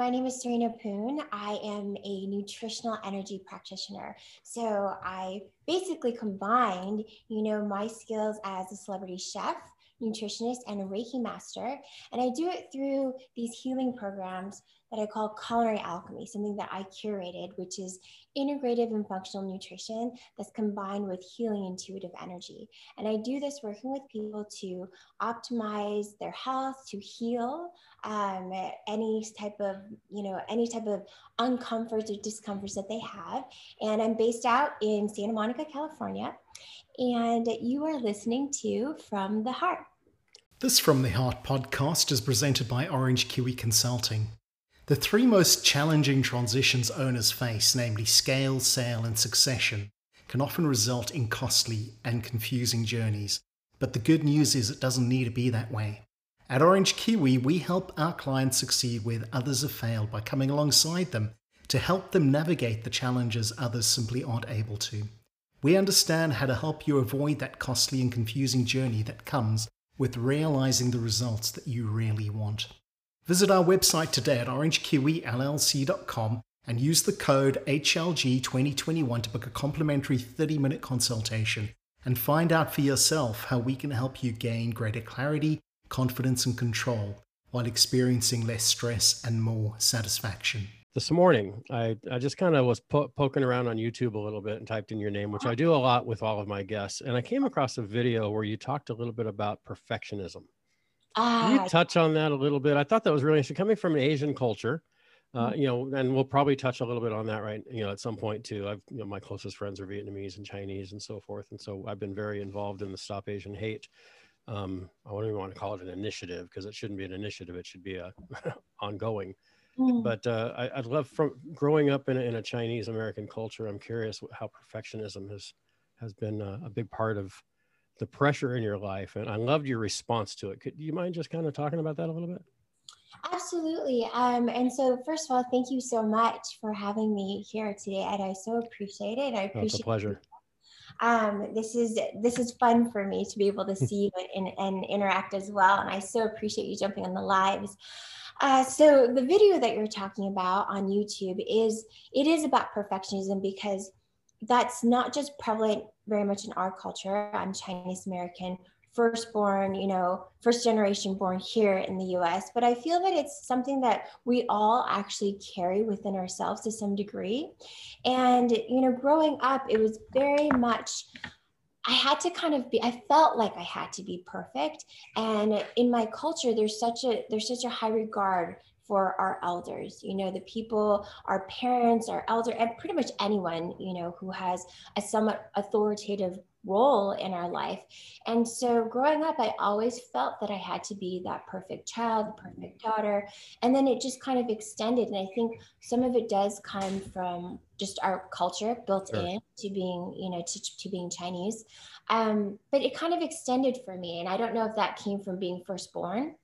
my name is Serena Poon. I am a nutritional energy practitioner. So I basically combined, you know, my skills as a celebrity chef, nutritionist, and a Reiki master. And I do it through these healing programs that I call culinary alchemy, something that I curated, which is integrative and functional nutrition that's combined with healing intuitive energy. And I do this working with people to optimize their health, to heal um, any type of, you know, any type of uncomforts or discomforts that they have. And I'm based out in Santa Monica, California. And you are listening to From the Heart. This From the Heart podcast is presented by Orange Kiwi Consulting. The three most challenging transitions owners face, namely scale, sale, and succession, can often result in costly and confusing journeys. But the good news is it doesn't need to be that way. At Orange Kiwi, we help our clients succeed where others have failed by coming alongside them to help them navigate the challenges others simply aren't able to. We understand how to help you avoid that costly and confusing journey that comes with realizing the results that you really want. Visit our website today at orangekiwillc.com and use the code HLG2021 to book a complimentary 30 minute consultation and find out for yourself how we can help you gain greater clarity, confidence, and control while experiencing less stress and more satisfaction. This morning, I, I just kind of was po- poking around on YouTube a little bit and typed in your name, which I do a lot with all of my guests. And I came across a video where you talked a little bit about perfectionism. Ah, Can you touch on that a little bit? I thought that was really interesting. Coming from an Asian culture, uh, mm-hmm. you know, and we'll probably touch a little bit on that, right? You know, at some point too. I've, you know, my closest friends are Vietnamese and Chinese and so forth, and so I've been very involved in the Stop Asian Hate. Um, I don't even want to call it an initiative because it shouldn't be an initiative; it should be a ongoing. Mm. But uh, I, would love from growing up in a, in a Chinese American culture. I'm curious how perfectionism has has been a, a big part of the pressure in your life. And I loved your response to it. Could you mind just kind of talking about that a little bit? Absolutely. Um, and so, first of all, thank you so much for having me here today, Ed. I so appreciate it. I appreciate oh, it's a pleasure. Um, this is this is fun for me to be able to see you and, and interact as well. And I so appreciate you jumping on the lives. Uh, so the video that you're talking about on YouTube is it is about perfectionism because that's not just prevalent very much in our culture. I'm Chinese American, firstborn, you know, first generation born here in the US, but I feel that it's something that we all actually carry within ourselves to some degree. And, you know, growing up, it was very much I had to kind of be I felt like I had to be perfect and in my culture there's such a there's such a high regard for our elders. You know the people our parents our elder and pretty much anyone you know who has a somewhat authoritative role in our life. And so growing up i always felt that i had to be that perfect child the perfect daughter and then it just kind of extended. And i think some of it does come from just our culture built sure. in to being you know to, to being chinese. Um, but it kind of extended for me and i don't know if that came from being firstborn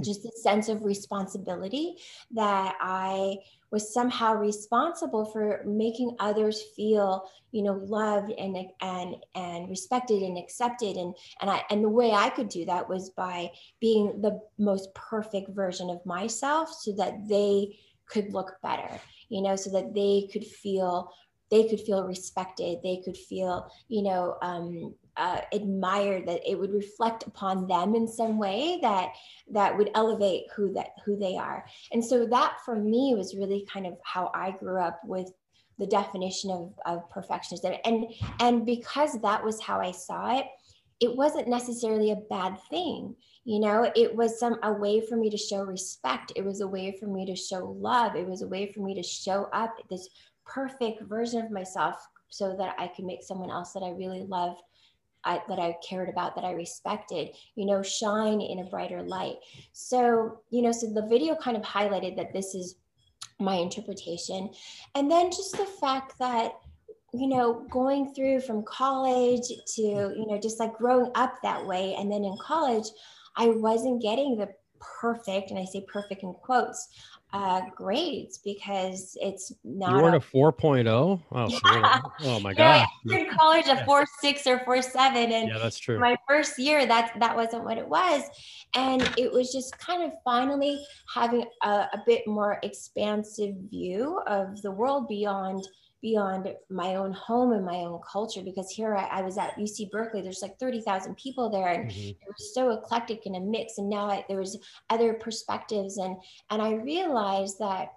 just a sense of responsibility that I was somehow responsible for making others feel, you know, loved and and and respected and accepted. And and I and the way I could do that was by being the most perfect version of myself so that they could look better, you know, so that they could feel they could feel respected they could feel you know um, uh, admired that it would reflect upon them in some way that that would elevate who that who they are. And so that for me was really kind of how i grew up with the definition of, of perfectionism. And and because that was how i saw it it wasn't necessarily a bad thing. You know it was some a way for me to show respect. It was a way for me to show love. It was a way for me to show up this perfect version of myself so that i could make someone else that i really loved I, that I cared about, that I respected, you know, shine in a brighter light. So, you know, so the video kind of highlighted that this is my interpretation. And then just the fact that, you know, going through from college to, you know, just like growing up that way. And then in college, I wasn't getting the perfect, and I say perfect in quotes, uh, grades because it's not. You weren't a, a 4.0? Oh, yeah. oh my God. Yeah, in college, a four six or four seven, and yeah, that's true. My first year, that that wasn't what it was, and it was just kind of finally having a, a bit more expansive view of the world beyond beyond my own home and my own culture because here I, I was at UC Berkeley. There's like 30,000 people there and mm-hmm. it was so eclectic and a mix. And now I, there was other perspectives and, and I realized that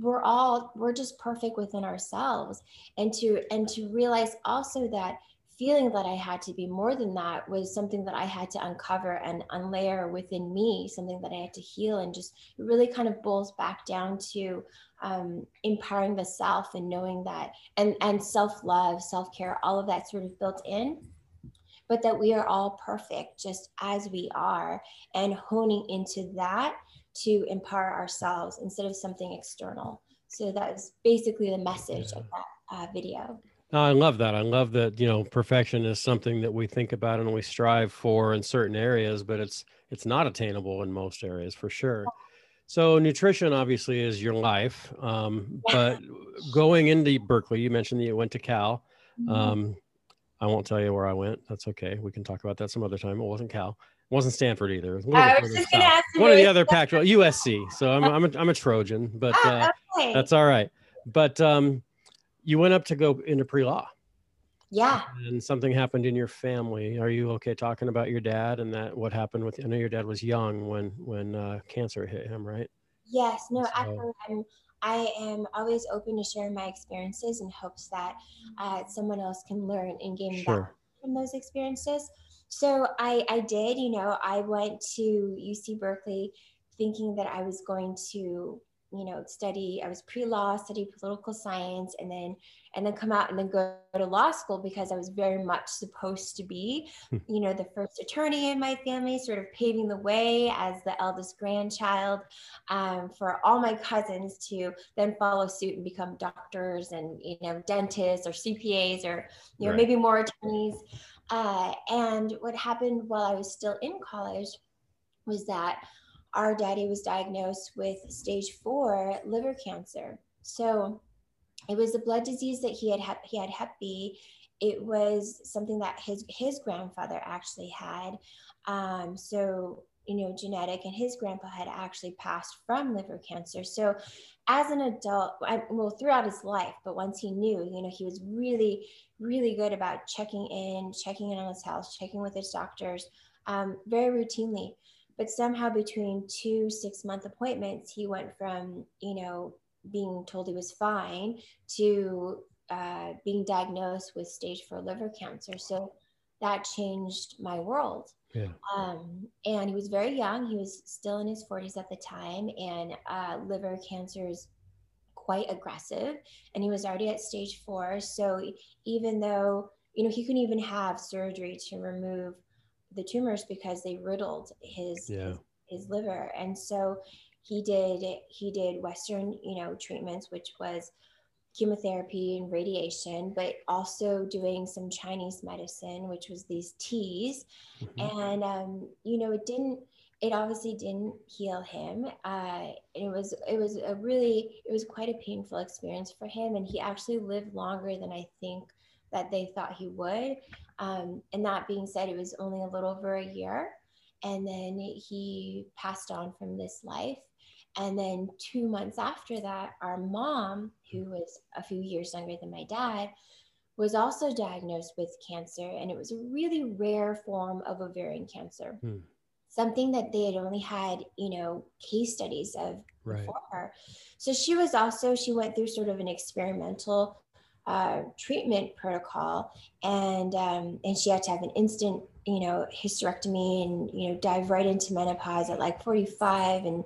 we're all, we're just perfect within ourselves and to, and to realize also that feeling that I had to be more than that was something that I had to uncover and unlayer within me, something that I had to heal and just really kind of boils back down to um, empowering the self and knowing that and and self-love self-care all of that sort of built in but that we are all perfect just as we are and honing into that to empower ourselves instead of something external so that is basically the message yeah. of that uh, video no, I love that. I love that, you know, perfection is something that we think about and we strive for in certain areas, but it's it's not attainable in most areas for sure. So nutrition obviously is your life, um, but going into Berkeley, you mentioned that you went to Cal. Mm-hmm. Um, I won't tell you where I went. That's okay. We can talk about that some other time. It wasn't Cal. It wasn't Stanford either. One, I was just gonna ask one of the other Pac-12, USC. So I'm I'm a, I'm a Trojan, but oh, uh, okay. that's all right. But um, you went up to go into pre law. Yeah. And something happened in your family. Are you okay talking about your dad and that what happened with I know your dad was young when when uh, cancer hit him, right? Yes. No, so, actually I'm I am always open to sharing my experiences in hopes that uh, someone else can learn and gain sure. from those experiences. So I, I did, you know, I went to UC Berkeley thinking that I was going to you know study i was pre-law study political science and then and then come out and then go to law school because i was very much supposed to be hmm. you know the first attorney in my family sort of paving the way as the eldest grandchild um, for all my cousins to then follow suit and become doctors and you know dentists or cpas or you know right. maybe more attorneys uh, and what happened while i was still in college was that our daddy was diagnosed with stage four liver cancer. So it was a blood disease that he had he had Hep B. It was something that his his grandfather actually had. Um, so you know genetic and his grandpa had actually passed from liver cancer so as an adult I, well throughout his life but once he knew you know he was really really good about checking in checking in on his health checking with his doctors um, very routinely but somehow between two six month appointments he went from you know being told he was fine to uh, being diagnosed with stage four liver cancer. So that changed my world. Yeah. Um, and he was very young. He was still in his 40s at the time and uh, liver cancer is quite aggressive and he was already at stage four. So even though you know he couldn't even have surgery to remove the tumors because they riddled his, yeah. his, his liver and so he did he did western you know treatments which was chemotherapy and radiation but also doing some chinese medicine which was these teas mm-hmm. and um, you know it didn't it obviously didn't heal him uh, it was it was a really it was quite a painful experience for him and he actually lived longer than i think that they thought he would um, and that being said, it was only a little over a year. And then he passed on from this life. And then two months after that, our mom, who was a few years younger than my dad, was also diagnosed with cancer. And it was a really rare form of ovarian cancer. Hmm. Something that they had only had, you know, case studies of right. before her. So she was also, she went through sort of an experimental uh, treatment protocol, and um, and she had to have an instant, you know, hysterectomy and you know dive right into menopause at like 45, and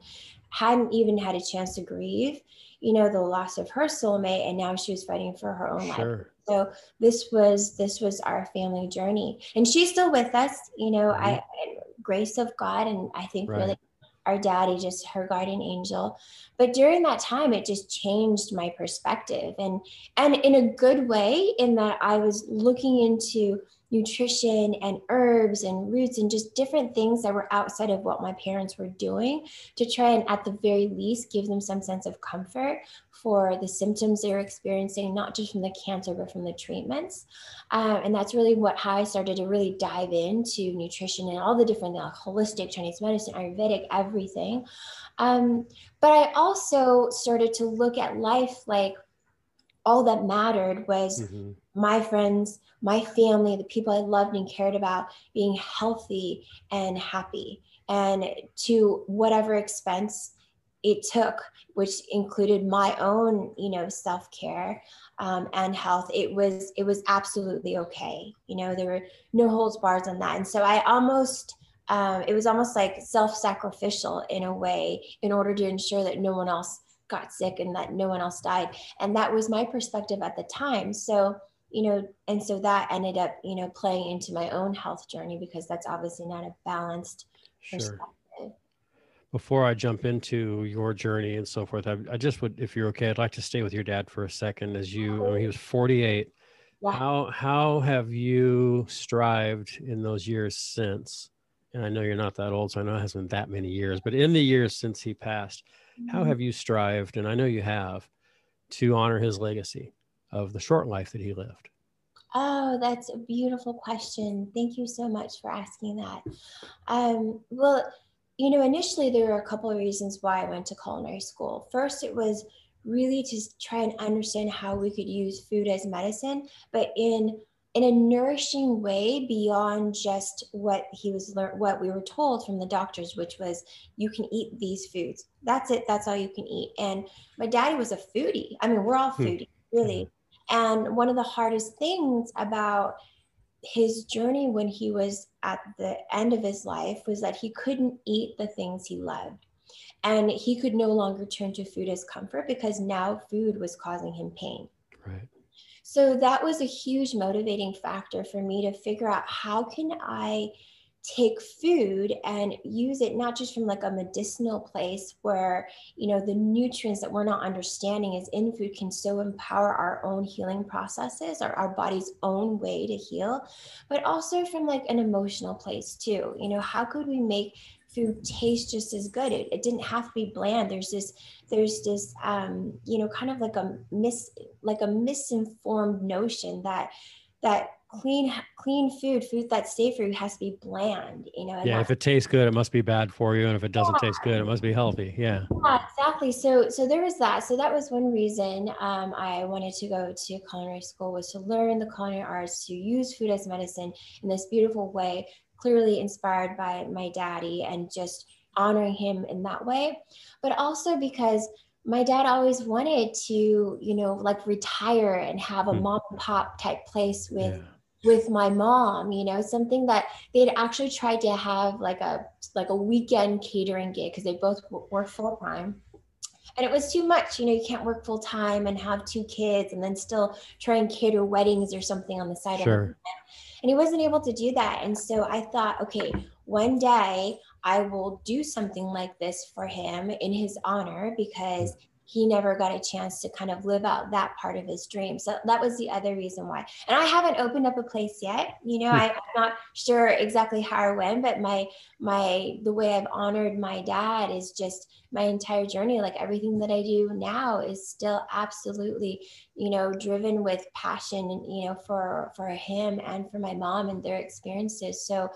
hadn't even had a chance to grieve, you know, the loss of her soulmate, and now she was fighting for her own sure. life. So this was this was our family journey, and she's still with us. You know, mm-hmm. I grace of God, and I think right. really our daddy, just her guardian angel. But during that time, it just changed my perspective and and in a good way, in that I was looking into nutrition and herbs and roots and just different things that were outside of what my parents were doing to try and at the very least give them some sense of comfort for the symptoms they were experiencing not just from the cancer but from the treatments um, and that's really what how i started to really dive into nutrition and all the different like, holistic chinese medicine ayurvedic everything um, but i also started to look at life like all that mattered was mm-hmm. My friends, my family, the people I loved and cared about being healthy and happy, and to whatever expense it took, which included my own, you know, self care um, and health. It was it was absolutely okay. You know, there were no holds bars on that, and so I almost. Um, it was almost like self-sacrificial in a way in order to ensure that no one else got sick and that no one else died. And that was my perspective at the time. So, you know, and so that ended up, you know, playing into my own health journey because that's obviously not a balanced sure. perspective. Before I jump into your journey and so forth, I, I, just would, if you're okay, I'd like to stay with your dad for a second. As you, I mean, he was 48. Yeah. How how have you strived in those years since? And I know you're not that old, so I know it hasn't been that many years, but in the years since he passed, how mm-hmm. have you strived, and I know you have, to honor his legacy of the short life that he lived? Oh, that's a beautiful question. Thank you so much for asking that. Um, well, you know, initially there were a couple of reasons why I went to culinary school. First, it was really to try and understand how we could use food as medicine, but in in a nourishing way beyond just what he was learned what we were told from the doctors which was you can eat these foods that's it that's all you can eat and my daddy was a foodie i mean we're all hmm. foodie really and one of the hardest things about his journey when he was at the end of his life was that he couldn't eat the things he loved. And he could no longer turn to food as comfort because now food was causing him pain. Right. So that was a huge motivating factor for me to figure out how can I take food and use it not just from like a medicinal place where you know the nutrients that we're not understanding is in food can so empower our own healing processes or our body's own way to heal but also from like an emotional place too you know how could we make food taste just as good. It, it didn't have to be bland. There's this, there's this, um, you know, kind of like a mis, like a misinformed notion that that clean clean food food that's safe for you has to be bland you know yeah if it tastes good it must be bad for you and if it doesn't yeah. taste good it must be healthy yeah yeah exactly so so there was that so that was one reason um, i wanted to go to culinary school was to learn the culinary arts to use food as medicine in this beautiful way clearly inspired by my daddy and just honoring him in that way but also because my dad always wanted to you know like retire and have a mm. mom and pop type place with yeah. With my mom you know something that they'd actually tried to have like a like a weekend catering gig because they both work full time and it was too much you know you can't work full time and have two kids and then still try and cater weddings or something on the side sure. of it and he wasn't able to do that. And so I thought, okay, one day I will do something like this for him in his honor because he never got a chance to kind of live out that part of his dream. So that was the other reason why. And I haven't opened up a place yet. You know, hmm. I, am not sure exactly how or when, but my my the way I've honored my dad is just my entire journey. Like everything that I do now is still absolutely, you know, driven with passion and you know for for him and for my mom and their experiences. So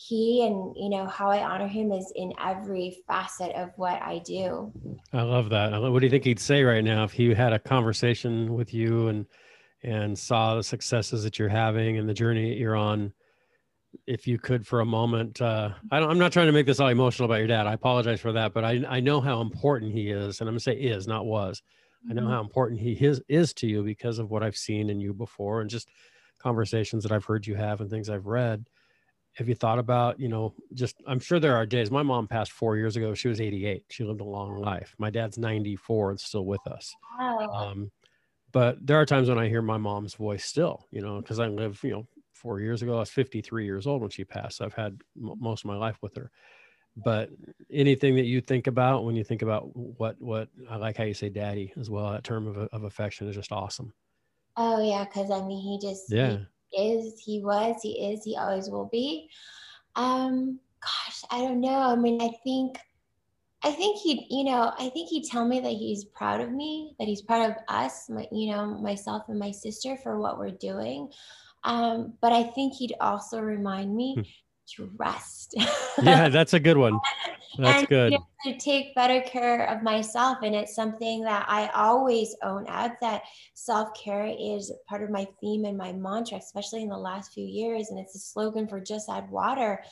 he and you know how I honor him is in every facet of what I do. I love that. What do you think he'd say right now if he had a conversation with you and and saw the successes that you're having and the journey that you're on? If you could for a moment, uh, I don't, I'm not trying to make this all emotional about your dad. I apologize for that, but I I know how important he is, and I'm gonna say is not was. I know mm-hmm. how important he is is to you because of what I've seen in you before and just conversations that I've heard you have and things I've read have you thought about you know just i'm sure there are days my mom passed four years ago she was 88 she lived a long life my dad's 94 and still with us wow. um, but there are times when i hear my mom's voice still you know because i live you know four years ago i was 53 years old when she passed i've had m- most of my life with her but anything that you think about when you think about what what i like how you say daddy as well that term of, of affection is just awesome oh yeah because i mean he just yeah he, is, he was, he is, he always will be. Um, gosh, I don't know. I mean, I think I think he, you know, I think he'd tell me that he's proud of me, that he's proud of us, my, you know, myself and my sister for what we're doing. Um, but I think he'd also remind me hmm. To rest. yeah, that's a good one. That's and, good. You know, to take better care of myself. And it's something that I always own up that self care is part of my theme and my mantra, especially in the last few years. And it's a slogan for Just Add Water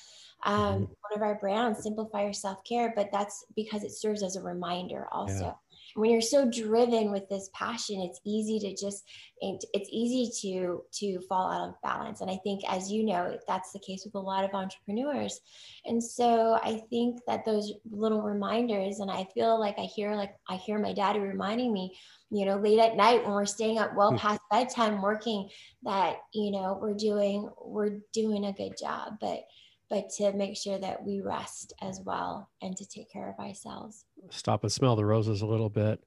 um, mm-hmm. one of our brands, Simplify Your Self Care, but that's because it serves as a reminder also. Yeah. When you're so driven with this passion, it's easy to just it's easy to to fall out of balance. And I think, as you know, that's the case with a lot of entrepreneurs. And so I think that those little reminders, and I feel like I hear like I hear my daddy reminding me, you know, late at night when we're staying up well hmm. past bedtime working, that you know we're doing we're doing a good job, but but to make sure that we rest as well and to take care of ourselves. Stop and smell the roses a little bit.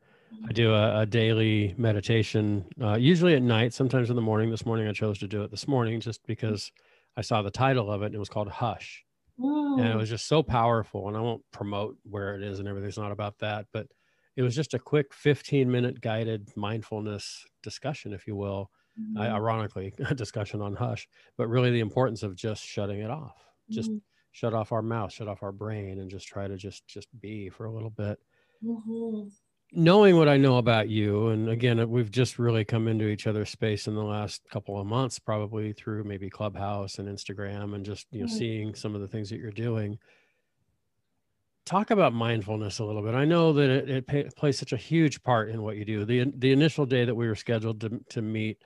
I do a, a daily meditation, uh, usually at night, sometimes in the morning. This morning, I chose to do it this morning just because I saw the title of it and it was called Hush. Mm. And it mm. was just so powerful. And I won't promote where it is and everything's not about that, but it was just a quick 15 minute guided mindfulness discussion, if you will. Mm. I, ironically, a discussion on Hush, but really the importance of just shutting it off just mm-hmm. shut off our mouth shut off our brain and just try to just just be for a little bit mm-hmm. knowing what i know about you and again we've just really come into each other's space in the last couple of months probably through maybe clubhouse and instagram and just you know seeing some of the things that you're doing talk about mindfulness a little bit. I know that it, it pay, plays such a huge part in what you do. The the initial day that we were scheduled to to meet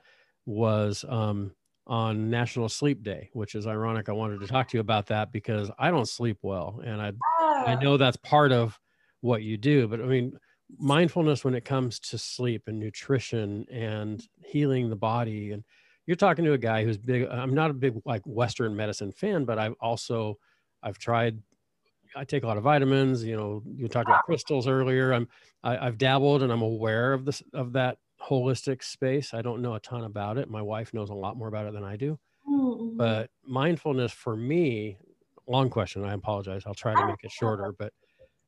was um, on National Sleep Day, which is ironic. I wanted to talk to you about that because I don't sleep well, and I I ah. know that's part of what you do. But I mean, mindfulness when it comes to sleep and nutrition and healing the body, and you're talking to a guy who's big. I'm not a big like Western medicine fan, but I've also I've tried. I take a lot of vitamins. You know, you talked about crystals earlier. I'm I, am i have dabbled and I'm aware of this of that holistic space. I don't know a ton about it. My wife knows a lot more about it than I do. Mm-hmm. But mindfulness for me, long question. I apologize. I'll try to make it shorter. But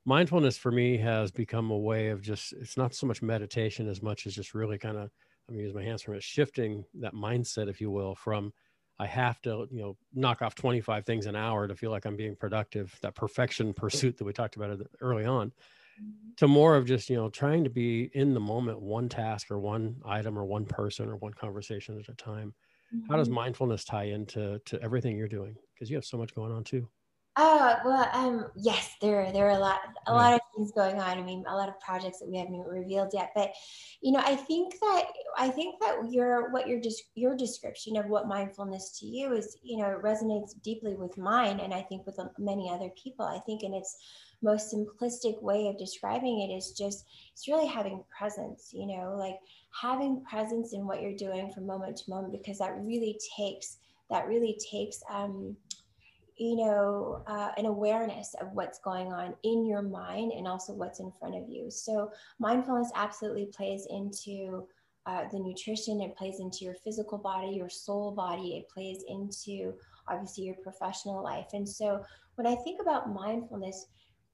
mindfulness for me has become a way of just, it's not so much meditation as much as just really kind of, I'm to use my hands from it, shifting that mindset, if you will, from I have to, you know, knock off 25 things an hour to feel like I'm being productive, that perfection pursuit that we talked about early on to more of just you know trying to be in the moment one task or one item or one person or one conversation at a time mm-hmm. how does mm-hmm. mindfulness tie into to everything you're doing because you have so much going on too uh, well, um, yes, there, there are a lot, a yeah. lot of things going on. I mean, a lot of projects that we haven't revealed yet. But, you know, I think that, I think that your, what your, just your description of what mindfulness to you is, you know, resonates deeply with mine, and I think with many other people. I think in its most simplistic way of describing it is just, it's really having presence. You know, like having presence in what you're doing from moment to moment, because that really takes, that really takes, um, you know, uh, an awareness of what's going on in your mind and also what's in front of you. So, mindfulness absolutely plays into uh, the nutrition, it plays into your physical body, your soul body, it plays into obviously your professional life. And so, when I think about mindfulness,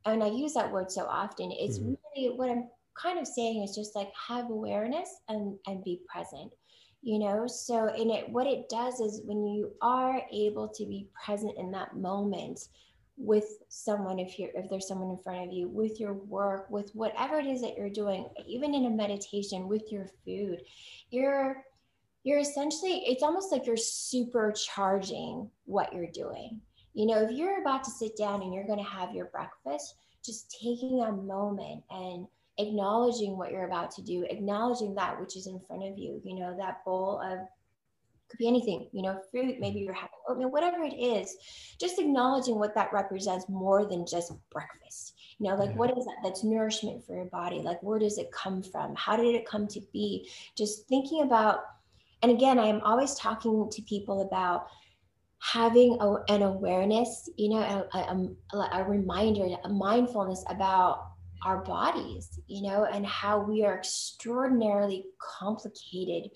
and I use that word so often, it's mm-hmm. really what I'm kind of saying is just like have awareness and, and be present you know? So in it what it does is when you are able to be present in that moment with someone if you're if there's someone in front of you with your work with whatever it is that you're doing even in a meditation with your food you're you're essentially it's almost like you're supercharging what you're doing. You know if you're about to sit down and you're going to have your breakfast just taking a moment and acknowledging what you're about to do, acknowledging that which is in front of you, you know, that bowl of could be anything, you know, fruit, mm-hmm. maybe you're having oatmeal, whatever it is, just acknowledging what that represents more than just breakfast. You know, like what is that? That's nourishment for your body. Like where does it come from? How did it come to be? Just thinking about, and again, I am always talking to people about having a, an awareness, you know, a, a, a reminder, a mindfulness about our bodies, you know, and how we are extraordinarily complicated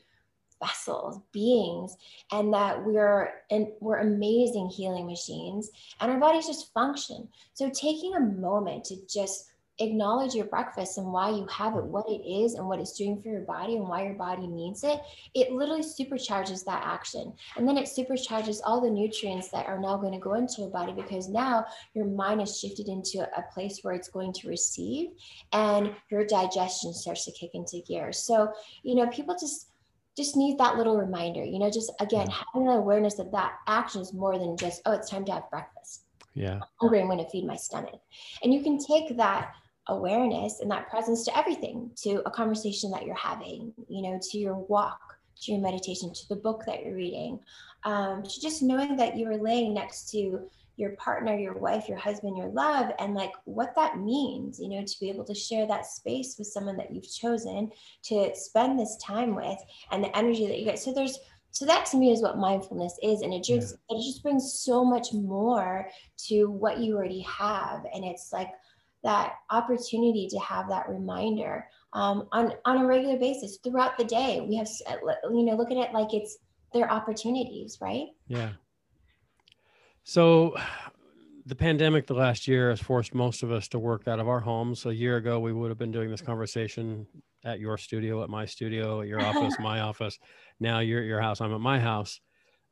vessels, beings, and that we're and we're amazing healing machines, and our bodies just function. So taking a moment to just acknowledge your breakfast and why you have it, mm-hmm. what it is, and what it's doing for your body, and why your body needs it, it literally supercharges that action. And then it supercharges all the nutrients that are now going to go into your body because now your mind is shifted into a place where it's going to receive and your digestion starts to kick into gear. So, you know, people just just need that little reminder, you know, just again, having an awareness that that action is more than just, oh, it's time to have breakfast. Yeah. I'm hungry, I'm going to feed my stomach. And you can take that awareness and that presence to everything to a conversation that you're having you know to your walk to your meditation to the book that you're reading um, to just knowing that you are laying next to your partner your wife your husband your love and like what that means you know to be able to share that space with someone that you've chosen to spend this time with and the energy that you get so there's so that to me is what mindfulness is and it just yeah. it just brings so much more to what you already have and it's like that opportunity to have that reminder um, on on a regular basis throughout the day. We have you know look at it like it's their opportunities, right? Yeah. So the pandemic the last year has forced most of us to work out of our homes. A year ago, we would have been doing this conversation at your studio, at my studio, at your office, my office. Now you're at your house, I'm at my house.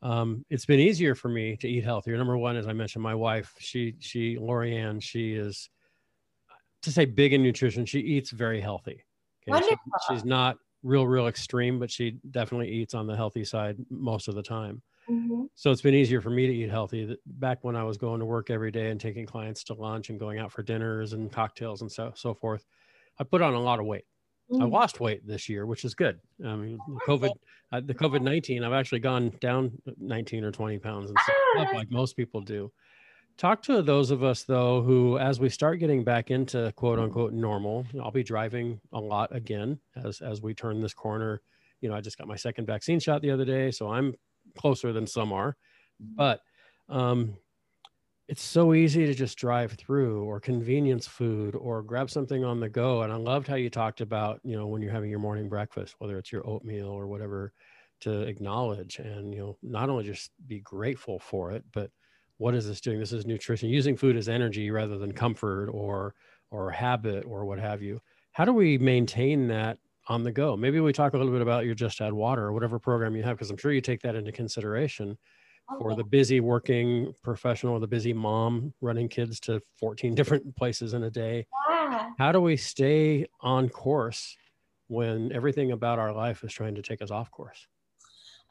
Um, it's been easier for me to eat healthier. Number one, as I mentioned, my wife, she, she, Lorianne, she is to say big in nutrition, she eats very healthy. Okay? She, she's not real, real extreme, but she definitely eats on the healthy side most of the time. Mm-hmm. So it's been easier for me to eat healthy. Back when I was going to work every day and taking clients to lunch and going out for dinners and cocktails and so so forth, I put on a lot of weight. Mm-hmm. I mm. lost weight this year, which is good. I mean, COVID, uh, the COVID nineteen, I've actually gone down nineteen or twenty pounds and stuff, like most people do. Talk to those of us though who, as we start getting back into quote unquote normal, I'll be driving a lot again as as we turn this corner. You know, I just got my second vaccine shot the other day, so I'm closer than some are. But um, it's so easy to just drive through or convenience food or grab something on the go. And I loved how you talked about, you know, when you're having your morning breakfast, whether it's your oatmeal or whatever, to acknowledge and you know not only just be grateful for it, but what is this doing? This is nutrition, using food as energy rather than comfort or or habit or what have you. How do we maintain that on the go? Maybe we talk a little bit about your Just Add Water or whatever program you have, because I'm sure you take that into consideration okay. for the busy working professional, or the busy mom running kids to 14 different places in a day. Yeah. How do we stay on course when everything about our life is trying to take us off course?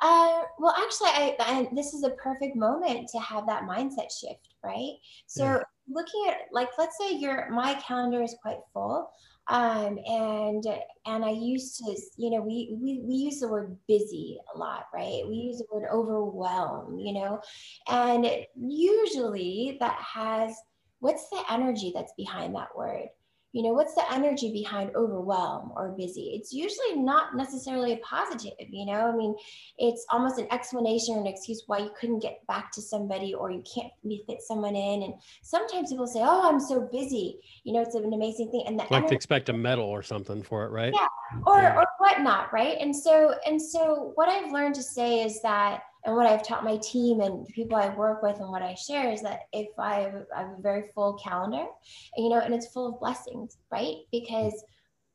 Uh, well, actually, I, I, this is a perfect moment to have that mindset shift, right? So, yeah. looking at like, let's say your my calendar is quite full, um, and and I used to, you know, we we we use the word busy a lot, right? We use the word overwhelm, you know, and usually that has what's the energy that's behind that word? You know what's the energy behind overwhelm or busy? It's usually not necessarily a positive you know? I mean it's almost an explanation or an excuse why you couldn't get back to somebody or you can't fit someone in. And sometimes people say oh i'm so busy. You know it's an amazing thing. And the like energy- to expect a medal or something for it right? Yeah. Or yeah. or whatnot right? And so and so what i've learned to say is that and what I've taught my team and the people I work with and what I share is that if I have, I have a very full calendar, you know, and it's full of blessings, right? Because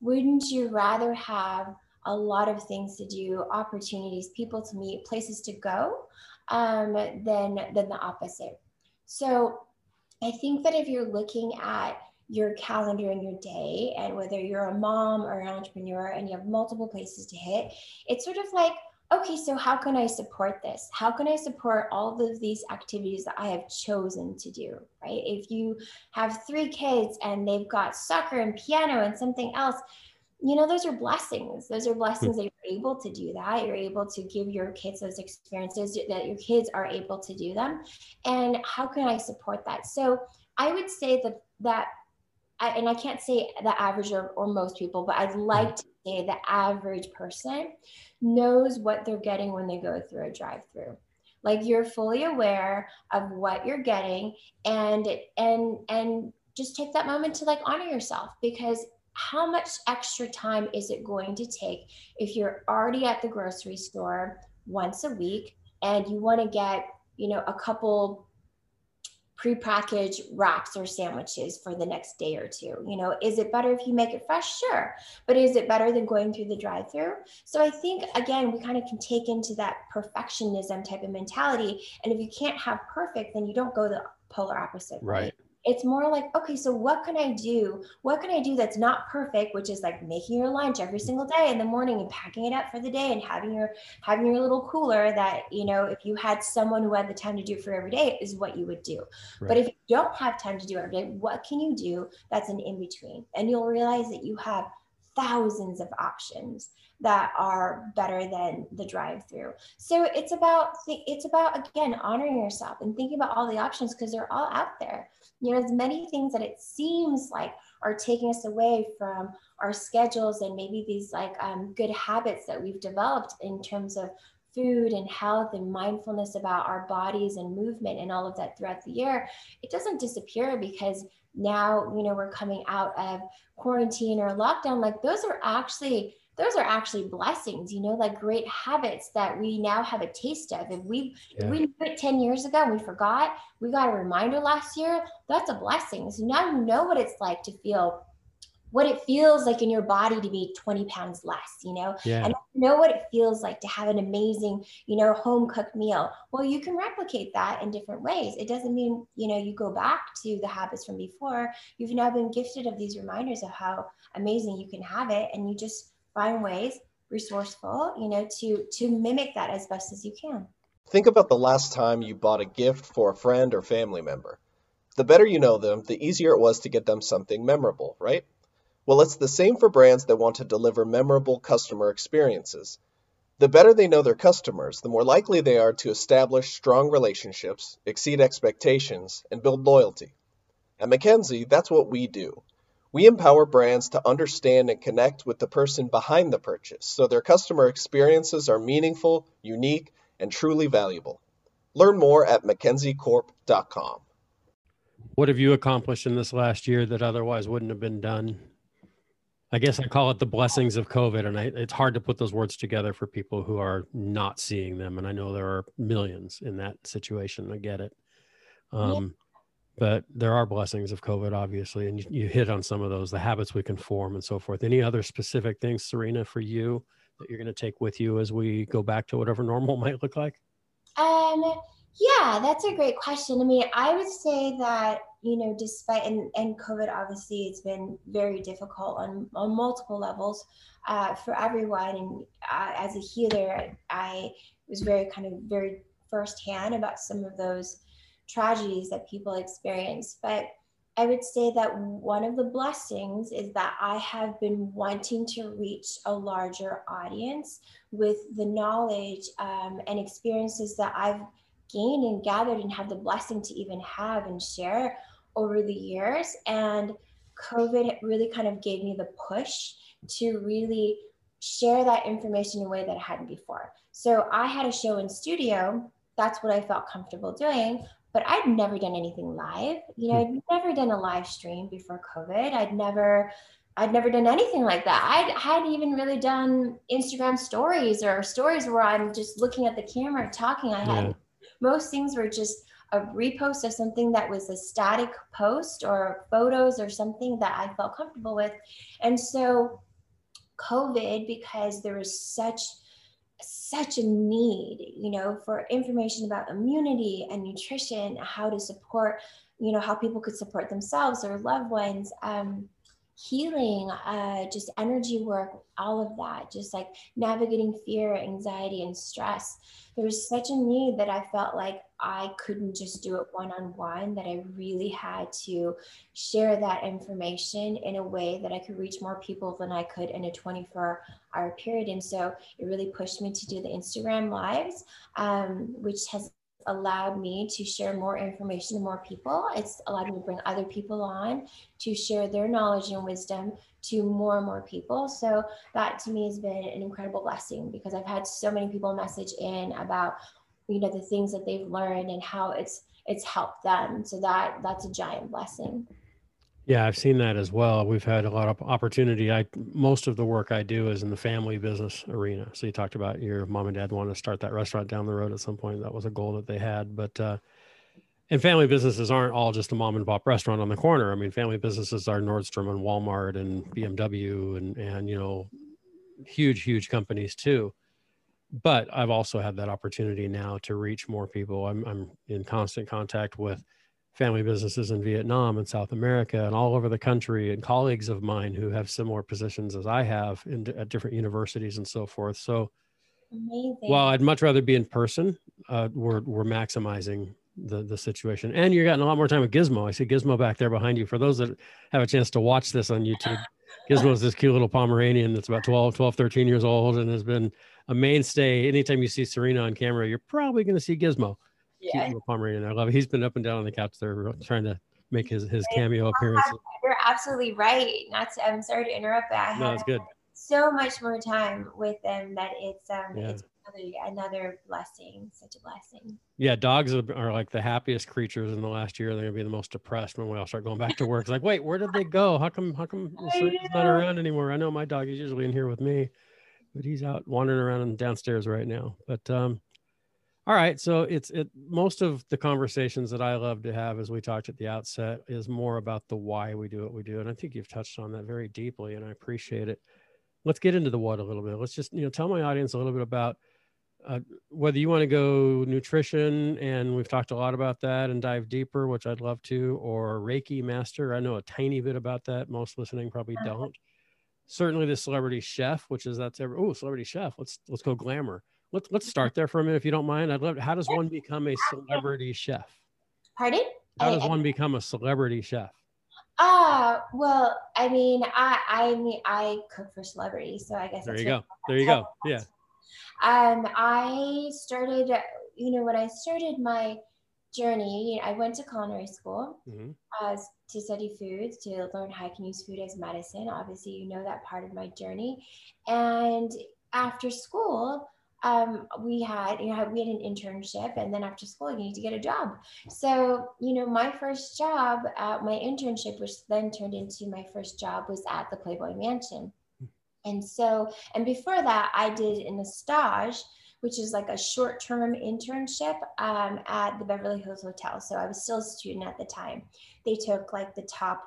wouldn't you rather have a lot of things to do, opportunities, people to meet, places to go, um, than than the opposite. So I think that if you're looking at your calendar and your day, and whether you're a mom or an entrepreneur and you have multiple places to hit, it's sort of like okay, so how can I support this? How can I support all of these activities that I have chosen to do, right? If you have three kids and they've got soccer and piano and something else, you know, those are blessings. Those are blessings that you're able to do that. You're able to give your kids those experiences, that your kids are able to do them. And how can I support that? So I would say that that I, and I can't say the average or, or most people, but I'd like mm. to the average person knows what they're getting when they go through a drive through like you're fully aware of what you're getting and and and just take that moment to like honor yourself because how much extra time is it going to take if you're already at the grocery store once a week and you want to get, you know, a couple prepackaged wraps or sandwiches for the next day or two. You know, is it better if you make it fresh? Sure. But is it better than going through the drive through? So I think, again, we kind of can take into that perfectionism type of mentality. And if you can't have perfect, then you don't go the polar opposite. Right it's more like okay so what can i do? What can i do that's not perfect which is like making your lunch every single day in the morning and packing it up for the day and having your having your little cooler that you know if you had someone who had the time to do it for every day is what you would do. Right. but if you don't have time to do it every day what can you do that's an in between and you'll realize that you have thousands of options that are better than the drive through so it's about it's about again honoring yourself and thinking about all the options because they're all out there. You know, as many things that it seems like are taking us away from our schedules and maybe these like um, good habits that we've developed in terms of food and health and mindfulness about our bodies and movement and all of that throughout the year, it doesn't disappear because now, you know, we're coming out of quarantine or lockdown. Like those are actually those are actually blessings, you know, like great habits that we now have a taste of. If we yeah. if we knew it 10 years ago and we forgot, we got a reminder last year, that's a blessing. So now you know what it's like to feel what it feels like in your body to be 20 pounds less, you know, yeah. and know what it feels like to have an amazing, you know, home cooked meal. Well, you can replicate that in different ways. It doesn't mean, you know, you go back to the habits from before. You've now been gifted of these reminders of how amazing you can have it. And you just find ways resourceful you know to to mimic that as best as you can think about the last time you bought a gift for a friend or family member the better you know them the easier it was to get them something memorable right well it's the same for brands that want to deliver memorable customer experiences the better they know their customers the more likely they are to establish strong relationships exceed expectations and build loyalty at mackenzie that's what we do we empower brands to understand and connect with the person behind the purchase so their customer experiences are meaningful, unique, and truly valuable. Learn more at mackenziecorp.com. What have you accomplished in this last year that otherwise wouldn't have been done? I guess I call it the blessings of COVID, and I, it's hard to put those words together for people who are not seeing them. And I know there are millions in that situation. I get it. Um, but there are blessings of COVID, obviously, and you, you, hit on some of those, the habits we can form and so forth. Any other specific things, Serena, for you that you're going to take with you as we go back to whatever normal might look like? Um, yeah, that's a great question. I mean, I would say that you know, despite and, and COVID, obviously, it's been very difficult on on multiple levels uh, for everyone. And uh, as a healer, I was very kind of very firsthand about some of those tragedies that people experience. But I would say that one of the blessings is that I have been wanting to reach a larger audience with the knowledge um, and experiences that I've gained and gathered and have the blessing to even have and share over the years. And COVID really kind of gave me the push to really share that information in a way that I hadn't before. So I had a show in studio. That's what I felt comfortable doing but I'd never done anything live. You know. I'd never done a live stream before COVID. I'd never, I'd never done anything like that. I hadn't even really done Instagram stories or stories where I'm just looking at the camera talking. I had. Most things were just a repost of something that was a static post or photos or something that I felt comfortable with. And so COVID, because there was such such a need, you know, for information about immunity and nutrition, how to support, you know, how people could support themselves or loved ones. Um, healing, uh, just energy work, all of that, just like navigating fear, anxiety, and stress. There was such a need that I felt like I couldn't just do it one on one, that I really had to share that information in a way that I could reach more people than I could in a 24 hour period. And so it really pushed me to do the Instagram lives, um, which has allowed me to share more information to more people. It's allowed me to bring other people on to share their knowledge and wisdom to more and more people. So that to me has been an incredible blessing because I've had so many people message in about you know the things that they've learned and how it's it's helped them. So that that's a giant blessing. Yeah, I've seen that as well. We've had a lot of opportunity. I most of the work I do is in the family business arena. So you talked about your mom and dad wanting to start that restaurant down the road at some point. That was a goal that they had. But uh, and family businesses aren't all just a mom and pop restaurant on the corner. I mean, family businesses are Nordstrom and Walmart and BMW and and you know, huge huge companies too. But I've also had that opportunity now to reach more people. I'm I'm in constant contact with family businesses in Vietnam and South America and all over the country, and colleagues of mine who have similar positions as I have in, at different universities and so forth. So, Amazing. while I'd much rather be in person, uh, we're we're maximizing the the situation. And you're getting a lot more time with Gizmo. I see Gizmo back there behind you. For those that have a chance to watch this on YouTube, Gizmo is this cute little Pomeranian that's about 12, 12, 13 years old and has been a mainstay. Anytime you see Serena on camera, you're probably going to see Gizmo yeah. Pomeranian. I love it. He's been up and down on the couch there trying to make his, his cameo appearance. You're absolutely right. Not to, I'm sorry to interrupt, but I no, it's good. so much more time with them that it's um yeah. it's another blessing, such a blessing. Yeah, dogs are, are, like the happiest creatures in the last year. They're gonna be the most depressed when we all start going back to work. It's like, wait, where did they go? How come how come he's not around anymore? I know my dog is usually in here with me, but he's out wandering around downstairs right now. But um all right, so it's it most of the conversations that I love to have as we talked at the outset is more about the why we do what we do and I think you've touched on that very deeply and I appreciate it. Let's get into the what a little bit. Let's just, you know, tell my audience a little bit about uh, whether you want to go nutrition and we've talked a lot about that and dive deeper, which I'd love to, or Reiki master. I know a tiny bit about that. Most listening probably uh-huh. don't. Certainly the celebrity chef, which is that's every oh celebrity chef. Let's let's go glamour let's let's start there for a minute if you don't mind. I'd love. How does one become a celebrity chef? Pardon? How does one become a celebrity chef? Ah, uh, well, I mean, I I mean, I cook for celebrities, so I guess there you go. There you go. Yeah. Um, I started, you know, when I started my journey, I went to culinary school mm-hmm. uh, to study foods, to learn how I can use food as medicine. Obviously, you know that part of my journey. And after school, um, we had, you know, we had an internship and then after school, you need to get a job. So, you know, my first job, uh, my internship, which then turned into my first job was at the Playboy Mansion. And so, and before that, I did an stage, which is like a short term internship um, at the Beverly Hills Hotel. So I was still a student at the time. They took like the top,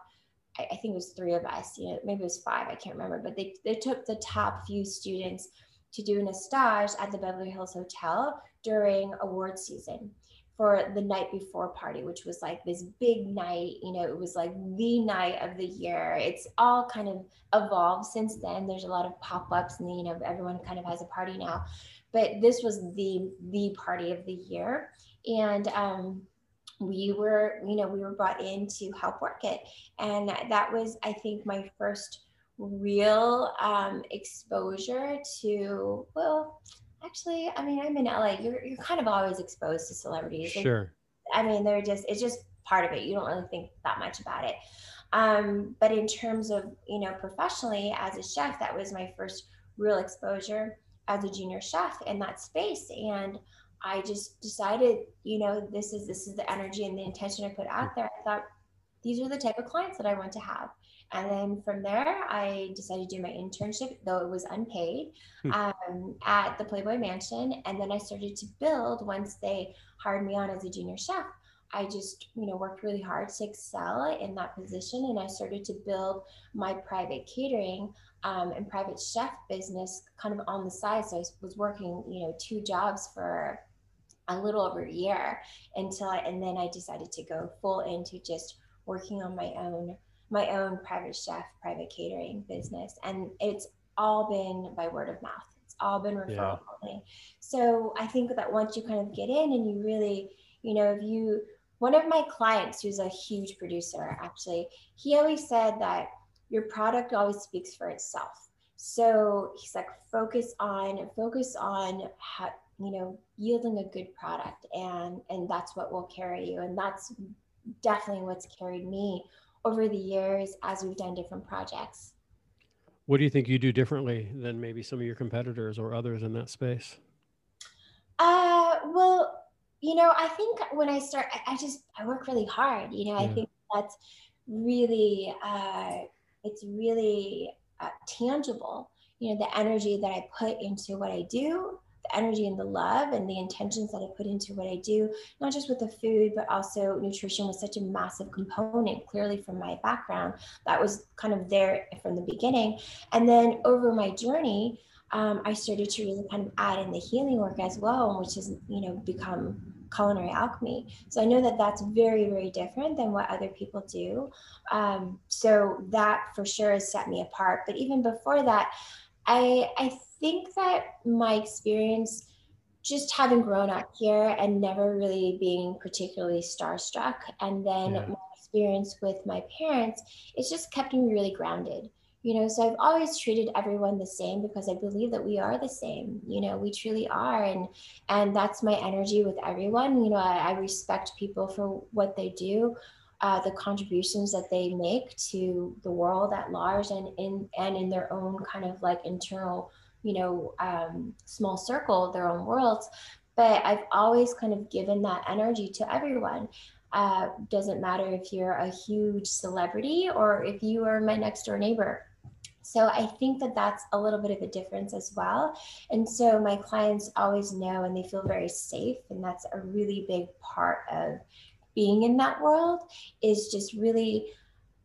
I, I think it was three of us, you know, maybe it was five, I can't remember, but they, they took the top few students to do an stage at the Beverly Hills Hotel during award season for the night before party, which was like this big night. You know, it was like the night of the year. It's all kind of evolved since then. There's a lot of pop ups, and you know, everyone kind of has a party now. But this was the the party of the year, and um, we were, you know, we were brought in to help work it, and that was, I think, my first real um, exposure to well actually i mean i'm in la you're, you're kind of always exposed to celebrities sure. I mean they're just it's just part of it you don't really think that much about it. Um, but in terms of you know professionally as a chef that was my first real exposure as a junior chef in that space and i just decided you know this is this is the energy and the intention i put out there. I thought these are the type of clients that i want to have and then from there, I decided to do my internship, though it was unpaid, hmm. um, at the Playboy Mansion. And then I started to build once they hired me on as a junior chef. I just, you know, worked really hard to excel in that position, and I started to build my private catering um, and private chef business kind of on the side. So I was working, you know, two jobs for a little over a year until I, and then I decided to go full into just working on my own my own private chef, private catering business. And it's all been by word of mouth. It's all been referral yeah. So I think that once you kind of get in and you really, you know, if you, one of my clients who's a huge producer, actually, he always said that your product always speaks for itself. So he's like, focus on, focus on how, you know, yielding a good product and, and that's what will carry you. And that's definitely what's carried me over the years as we've done different projects. What do you think you do differently than maybe some of your competitors or others in that space? Uh, well, you know, I think when I start, I, I just I work really hard. You know, yeah. I think that's really uh, it's really uh, tangible you know the energy that i put into what i do the energy and the love and the intentions that i put into what i do not just with the food but also nutrition was such a massive component clearly from my background that was kind of there from the beginning and then over my journey um, i started to really kind of add in the healing work as well which has you know become culinary alchemy. So I know that that's very, very different than what other people do. Um, so that for sure has set me apart. But even before that, I I think that my experience just having grown up here and never really being particularly starstruck and then yeah. my experience with my parents it's just kept me really grounded you know? So i've always treated everyone the same because i believe that we are the same you know? We truly are and and that's my energy with everyone you know? I, I respect people for what they do uh, the contributions that they make to the world at large and in and in their own kind of like internal you know um, small circle their own worlds but i've always kind of given that energy to everyone uh, doesn't matter if you're a huge celebrity or if you are my next door neighbor so I think that that's a little bit of a difference as well. And so my clients always know and they feel very safe. And that's a really big part of being in that world is just really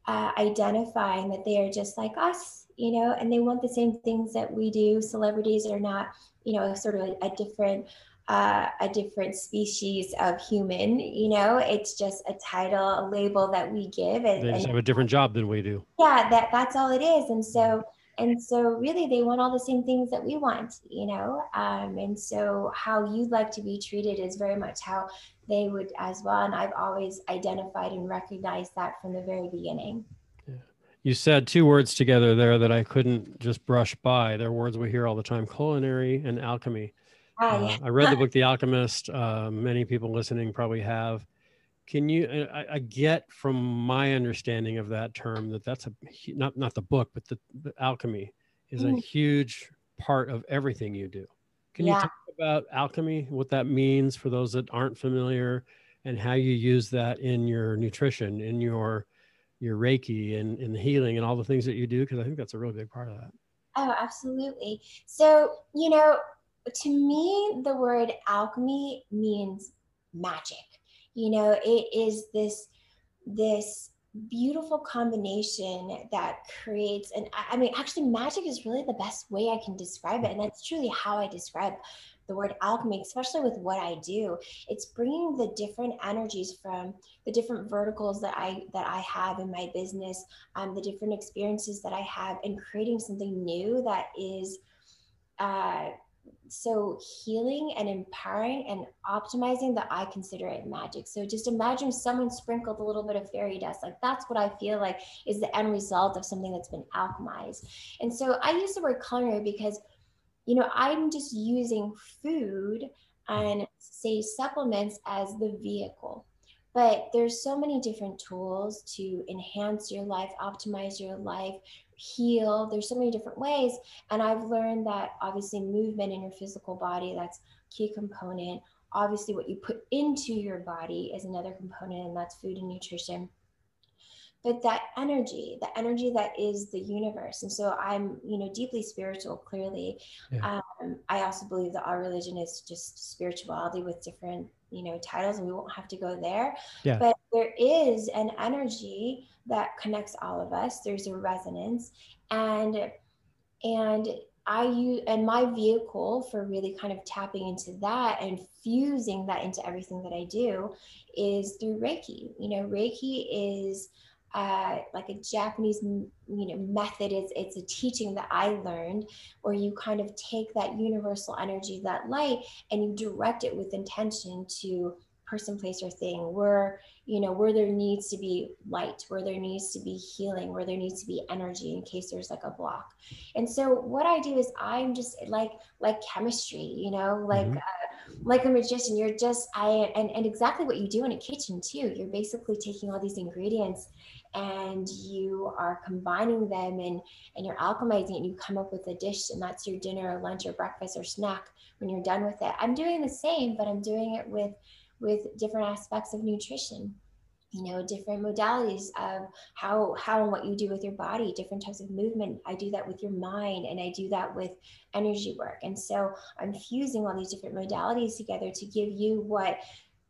uh, identifying that they are just like us, you know, and they want the same things that we do. Celebrities are not, you know, sort of a, a different uh, a different species of human. You know, it's just a title, a label that we give. And, they just and, have a different job than we do. Yeah, that that's all it is. And so, and so, really, they want all the same things that we want. You know, um, and so how you'd like to be treated is very much how they would as well. And I've always identified and recognized that from the very beginning. You said two words together there that I couldn't just brush by. They're words we hear all the time: culinary and alchemy. Yeah. uh, I read the book The Alchemist. Uh, many people listening probably have. Can you? I, I, get from my understanding of that term that that's a not not the book, but the, the alchemy is mm. a huge part of everything you do. Can yeah. you talk about alchemy, what that means for those that aren't familiar, and how you use that in your nutrition, in your your Reiki, and the healing, and all the things that you do? Because I think that's a really big part of that. Oh, absolutely. So you know, to me, the word alchemy means magic. You know, it is this this beautiful combination that creates and I mean actually magic is really the best way I can describe it and that's truly how I describe the word alchemy especially with what I do it's bringing the different energies from the different verticals that I that I have in my business um, the different experiences that I have and creating something new that is uh, so healing and empowering and optimizing that I consider it magic. So just imagine someone sprinkled a little bit of fairy dust. Like that's what I feel like is the end result of something that's been alchemized. And so I use the word culinary because, you know, I'm just using food and say supplements as the vehicle. But there's so many different tools to enhance your life, optimize your life, heal. There's so many different ways. And I've learned that obviously movement in your physical body, that's key component. Obviously, what you put into your body is another component, and that's food and nutrition. But that energy, the energy that is the universe. And so I'm, you know, deeply spiritual, clearly. Yeah. Um, I also believe that our religion is just spirituality with different, you know, titles, and we won't have to go there. Yeah. But there is an energy that connects all of us. There's a resonance, and and I use and my vehicle for really kind of tapping into that and fusing that into everything that I do is through Reiki. You know, Reiki is uh, like a Japanese, you know, method. It's it's a teaching that I learned where you kind of take that universal energy, that light, and you direct it with intention to person, place, or thing. Where you know where there needs to be light where there needs to be healing where there needs to be energy in case there's like a block and so what i do is i'm just like like chemistry you know like mm-hmm. uh, like a magician you're just i and, and exactly what you do in a kitchen too you're basically taking all these ingredients and you are combining them and and you're alchemizing and you come up with a dish and that's your dinner or lunch or breakfast or snack when you're done with it i'm doing the same but i'm doing it with with different aspects of nutrition. you know different modalities of how how and what you do with your body different types of movement i do that with your mind and i do that with energy work and so i'm fusing all these different modalities together to give you what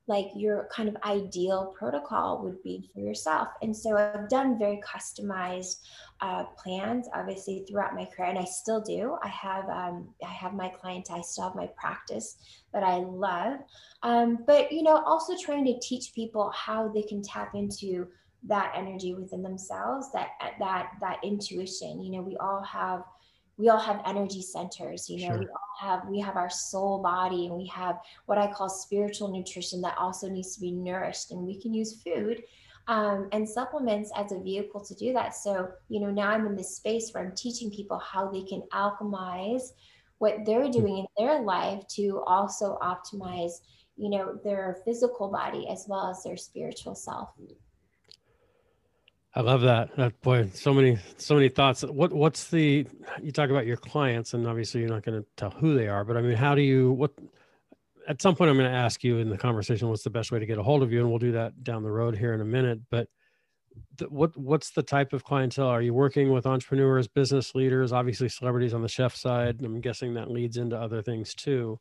like your kind of ideal protocol would be for yourself. And so I've done very customized uh, plans, obviously throughout my career, and I still do. I have um, I have my clients, I still have my practice that I love, um, but you know, also trying to teach people how they can tap into that energy within themselves, that that that intuition. You know, we all have we all have energy centers you know sure. we all have we have our soul body and we have what i call spiritual nutrition that also needs to be nourished and we can use food um, and supplements as a vehicle to do that so you know now i'm in this space where i'm teaching people how they can alchemize what they're hmm. doing in their life to also optimize you know their physical body as well as their spiritual self I love that. That boy, so many, so many thoughts. What, what's the? You talk about your clients, and obviously you're not going to tell who they are, but I mean, how do you? What? At some point, I'm going to ask you in the conversation what's the best way to get a hold of you, and we'll do that down the road here in a minute. But the, what, what's the type of clientele? Are you working with entrepreneurs, business leaders, obviously celebrities on the chef side? I'm guessing that leads into other things too.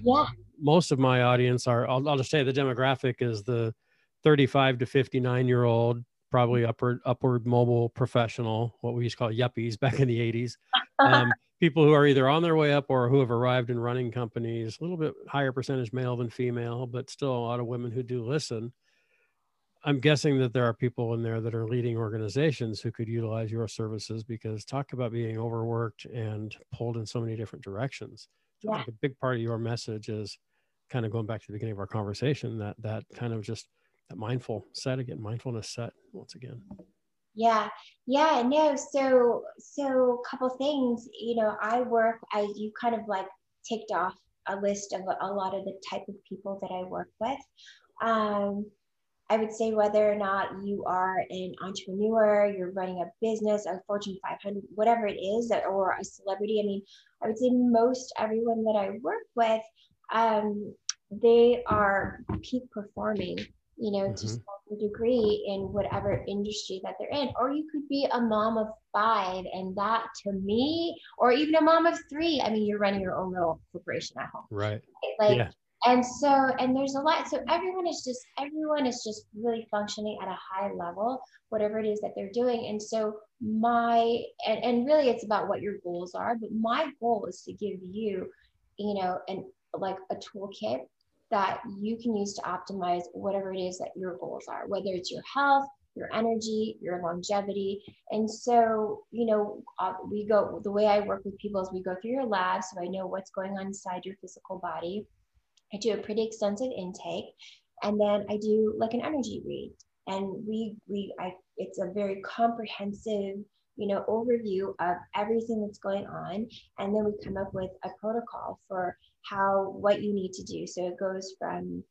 Yeah. Most of my audience are. I'll, I'll just say the demographic is the 35 to 59 year old probably upward upward mobile professional, what we used to call yuppies back in the 80s. Um, people who are either on their way up or who have arrived in running companies, a little bit higher percentage male than female, but still a lot of women who do listen. I'm guessing that there are people in there that are leading organizations who could utilize your services because talk about being overworked and pulled in so many different directions. Yeah. like a big part of your message is kind of going back to the beginning of our conversation that that kind of just that mindful set again, mindfulness set once again. Yeah, yeah, no. So, so a couple things. You know, I work. I you kind of like ticked off a list of a, lot of the type of people that I work with. Um, I would say whether or not you are an entrepreneur, you're running a business, a Fortune 500, whatever it is, or a celebrity. I mean, I would say most everyone that I work with, um, they are peak performing you know, mm-hmm. to some degree in whatever industry that they're in. Or you could be a mom of five, and that to me, or even a mom of three. I mean, you're running your own little corporation at home. Right. Like, yeah. and so, and there's a lot. So everyone is just, everyone is just really functioning at a high level, whatever it is that they're doing. And so, my, and, and really it's about what your goals are, but my goal is to give you, you know, and like a toolkit that you can use to optimize whatever it is that your goals are, whether it's your health, your energy, your longevity. And so, you know, uh, we go, the way I work with people is we go through your lab so I know what's going on inside your physical body. I do a pretty extensive intake. And then I do like an energy read. And we, we, I, it's a very comprehensive you know overview of everything that's going on and then we come up with a protocol for how what you need to do. So it goes from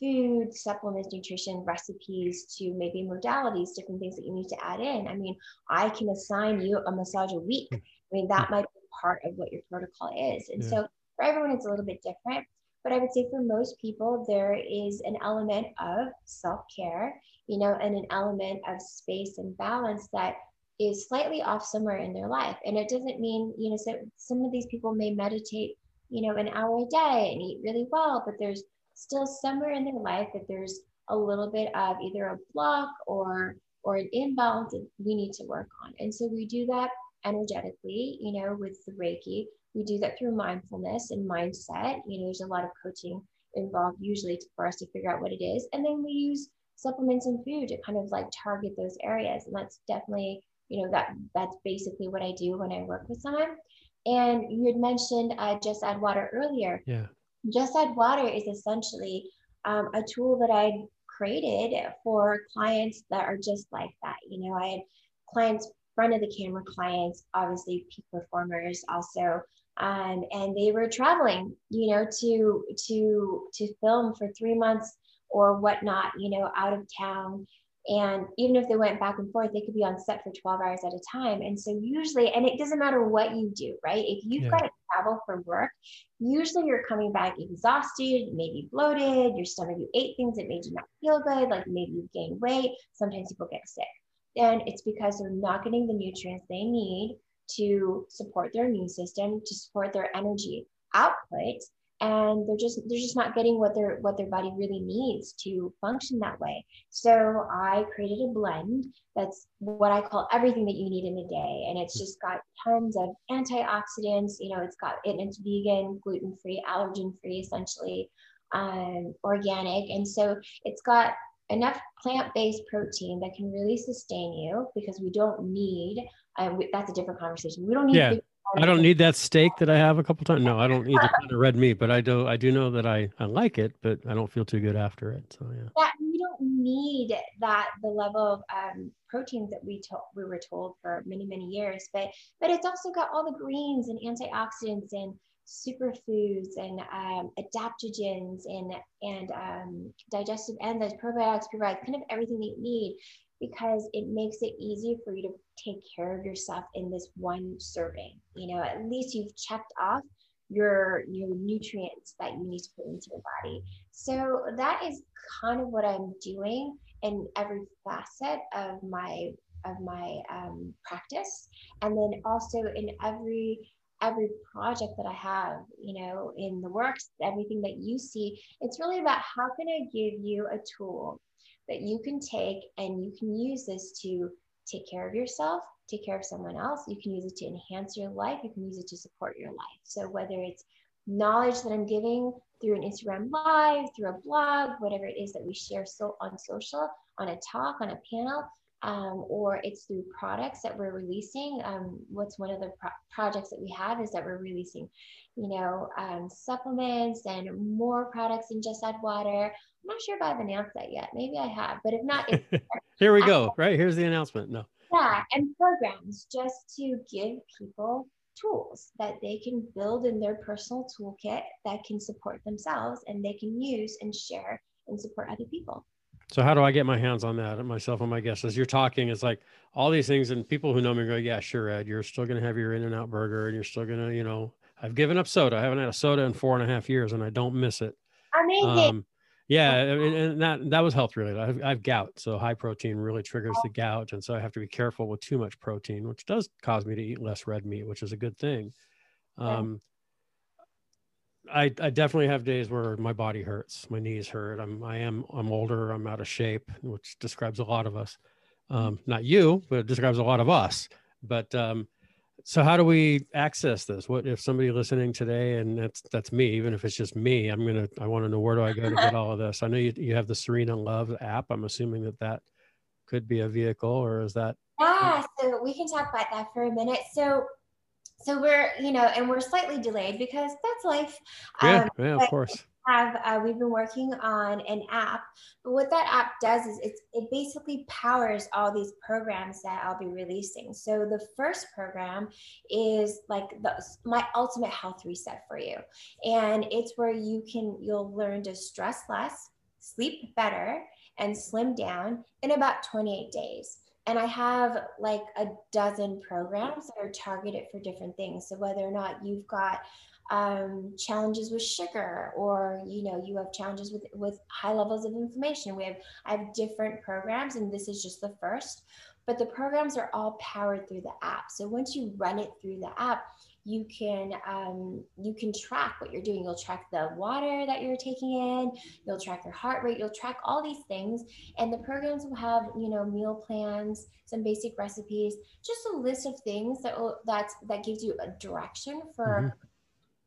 food supplements nutrition recipes to maybe modalities different things that you need to add in. I mean i can assign you a massage a week. Hmm. I mean that might be part of what your protocol is. And yeah. so for everyone it's a little bit different but i would say for most people there is an element of self-care you know and an element of space and balance that is slightly off somewhere in their life. And it doesn't mean, you know, so some of these people may meditate, you know, an hour a day and eat really well, but there's still somewhere in their life that there's a little bit of either a block or or an imbalance that we need to work on. And so we do that energetically, you know, with the Reiki. We do that through mindfulness and mindset. You know, there's a lot of coaching involved usually for us to figure out what it is. And then we use supplements and food to kind of like target those areas. And that's definitely you know that that's basically what i do when i work with someone. And you had mentioned uh, just add water earlier. Yeah. Just add water is essentially um, a tool that i created for clients that are just like that. You know i had clients front of the camera clients obviously peak performers also um, and they were traveling you know to to to film for three months or whatnot you know out of town And even if they went back and forth, they could be on set for 12 hours at a time. And so usually, and it doesn't matter what you do, right? If you've yeah. got to travel for work, usually you're coming back exhausted, maybe bloated, your stomach, you ate things that made you not feel good, like maybe you gained weight. Sometimes people get sick. And it's because they're not getting the nutrients they need to support their immune system, to support their energy output and they're just they're just not getting what their what their body really needs to function that way. So i created a blend that's what i call everything that you need in a day. And it's just got tons of antioxidants you know it's got it it's vegan gluten free allergen free essentially um, organic. And so it's got enough plant-based protein that can really sustain you because we don't need uh, we, that's a different conversation. We don't need yeah. I don't need that steak that I have a couple times. No, I don't need the kind of red meat, but I do. I do know that I I like it, but I don't feel too good after it. So yeah. That we don't need that the level of um, proteins that we told we were told for many many years, but but it's also got all the greens and antioxidants and superfoods and um, adaptogens and and um, digestive enzymes, probiotics, provide kind of everything that you need because it makes it easy for you to take care of yourself in this one serving. You know, at least you've checked off your your nutrients that you need to put into your body. So that is kind of what I'm doing in every facet of my of my um, practice, and then also in every every project that I have, you know, in the works, everything that you see, it's really about how can I give you a tool that you can take and you can use this to take care of yourself, take care of someone else. You can use it to enhance your life. You can use it to support your life. So whether it's knowledge that I'm giving through an Instagram live, through a blog, whatever it is that we share so on social, on a talk, on a panel, um, or it's through products that we're releasing. Um, what's one of the pro- projects that we have is that we're releasing, you know, um, supplements and more products than just add water. I'm not sure if I've announced that yet. Maybe I have, but if not, here we go. right here's the announcement. No. Yeah, and programs just to give people tools that they can build in their personal toolkit that can support themselves and they can use and share and support other people. So how do I get my hands on that? Myself and my guests, as you're talking, it's like all these things, and people who know me go, "Yeah, sure, Ed, you're still going to have your In-N-Out burger, and you're still going to, you know, I've given up soda. I haven't had a soda in four and a half years, and I don't miss it. Amazing. Um, yeah, and, and, that that was health related. I've, I've gout, so high protein really triggers the gout, and so I have to be careful with too much protein, which does cause me to eat less red meat, which is a good thing. Um, I, I definitely have days where my body hurts, my knees hurt. I'm I am I'm older. I'm out of shape, which describes a lot of us. Um, not you, but it describes a lot of us. But um, so how do we access this? What if somebody listening today, and that's that's me, even if it's just me, I'm gonna I want to know where do I go to get all of this? I know you you have the Serena Love app. I'm assuming that that could be a vehicle, or is that? Yeah, so we can talk about that for a minute. So so we're you know and we're slightly delayed because that's life. Yeah, um, yeah of course. have uh, we've been working on an app but what that app does is it's, it basically powers all these programs that i'll be releasing. So the first program is like the, my ultimate health reset for you. And it's where you can you'll learn to stress less sleep better and slim down in about 28 days and I have like a dozen programs that are targeted for different things. So whether or not you've got um, challenges with sugar or you know you have challenges with with high levels of inflammation we have i have different programs and this is just the first but the programs are all powered through the app so once you run it through the app you can um, you can track what you're doing. You'll track the water that you're taking in. You'll track your heart rate. You'll track all these things. And the programs will have you know meal plans some basic recipes just a list of things that will that's that gives you a direction for mm-hmm.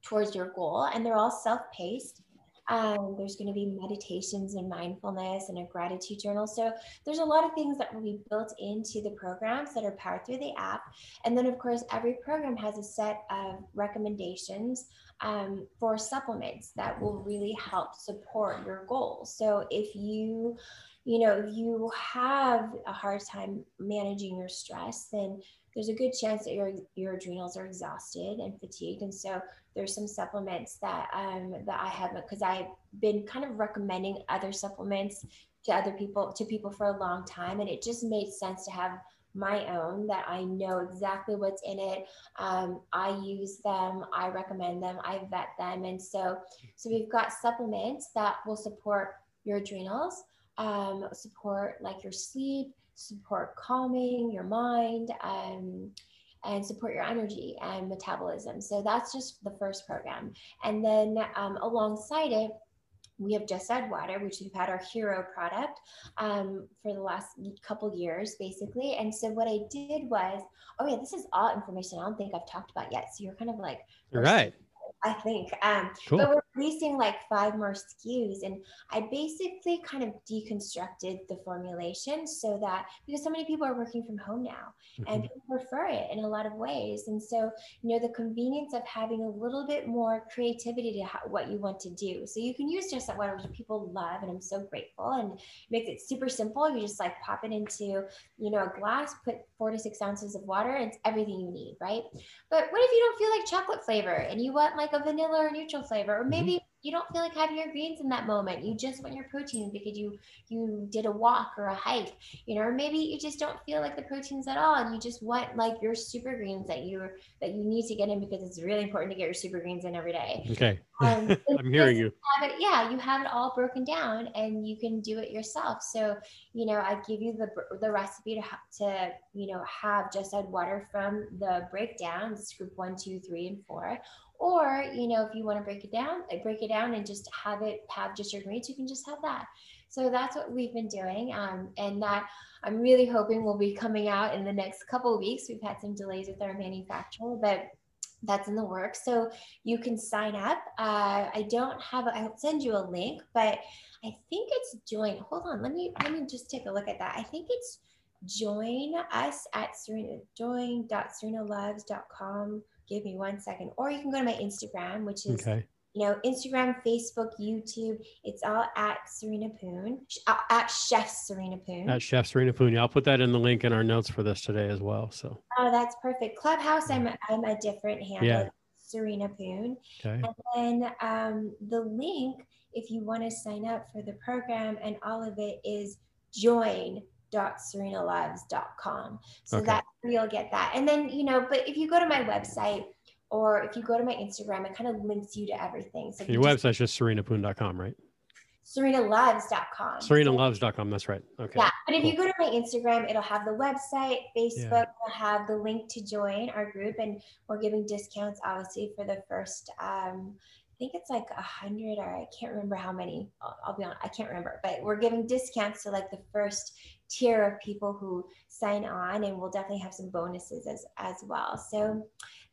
towards your goal. And they're all self-paced um, there's going to be meditations and mindfulness and a gratitude journal. So there's a lot of things that will be built into the programs that are powered through the app. And then, of course, every program has a set of recommendations um, for supplements that will really help support your goals. So if you you know, if you have a hard time managing your stress, then there's a good chance that your your adrenals are exhausted and fatigued and so there's some supplements that um that i have because i've been kind of recommending other supplements to other people to people for a long time and it just made sense to have my own that I know exactly what's in it. Um, I use them, I recommend them, I vet them. And so, so we've got supplements that will support your adrenals, um, support like your sleep, support calming your mind, um, and support your energy and metabolism. So that's just the first program. And then um, alongside it, we have Just Add Water, which we've had our hero product um, for the last couple years, basically. And so what I did was, oh yeah, this is all information I don't think I've talked about yet. So you're kind of like, right. I think. Um, cool. But we're releasing like five more SKUs, and I basically kind of deconstructed the formulation so that because so many people are working from home now, mm-hmm. and people prefer it in a lot of ways, and so you know the convenience of having a little bit more creativity to ha- what you want to do. So you can use just that one, which people love, and I'm so grateful, and makes it super simple. You just like pop it into you know a glass, put four to six ounces of water, and it's everything you need, right? But what if you don't feel like chocolate flavor and you want like a vanilla or neutral flavor, or maybe mm-hmm you don't feel like having your greens in that moment. You just want your protein because you you did a walk or a hike, you know, or maybe you just don't feel like the proteins at all and you just want like your super greens that you that you need to get in because it's really important to get your super greens in every day. Okay. Um, I'm hearing you. It, yeah, you have it all broken down and you can do it yourself. So, you know, I give you the the recipe to to you know have just add water from the breakdowns, group one, two, three, and four or, you know, if you want to break it down, break it down and just have it have just your greens, you can just have that. So that's what we've been doing. Um, and that I'm really hoping will be coming out in the next couple weeks. We've had some delays with our manufacturer, but that's in the works. So you can sign up. Uh, I don't have, a, I'll send you a link, but I think it's join. Hold on. Let me, let me just take a look at that. I think it's join us at Serena, join.serenaloves.com give me one second. Or you can go to my Instagram, which is okay. you know Instagram, Facebook, YouTube. It's all at Serena Poon uh, at Chef Serena Poon. At Chef Serena Poon. Yeah, I'll put that in the link in our notes for this today as well. So. Oh, that's perfect. Clubhouse, I'm I'm a different handle. Yeah. Serena Poon. Okay. And then um, the link, if you want to sign up for the program and all of it is join www.serenaloves.com. So okay. that's where you'll get that. And then, you know, but if you go to my website or if you go to my Instagram, it kind of links you to everything. So your website's just serenapoon.com, right? serenaloves.com. Serenaloves.com. That's right. Okay. Yeah. But if cool. you go to my Instagram, it'll have the website, Facebook yeah. will have the link to join our group. And we're giving discounts, obviously, for the first, um, I think it's like a hundred or I can't remember how many. I'll, I'll, be on. I can't remember, but we're giving discounts to like the first tier of people who sign on, and we'll definitely have some bonuses as as well. So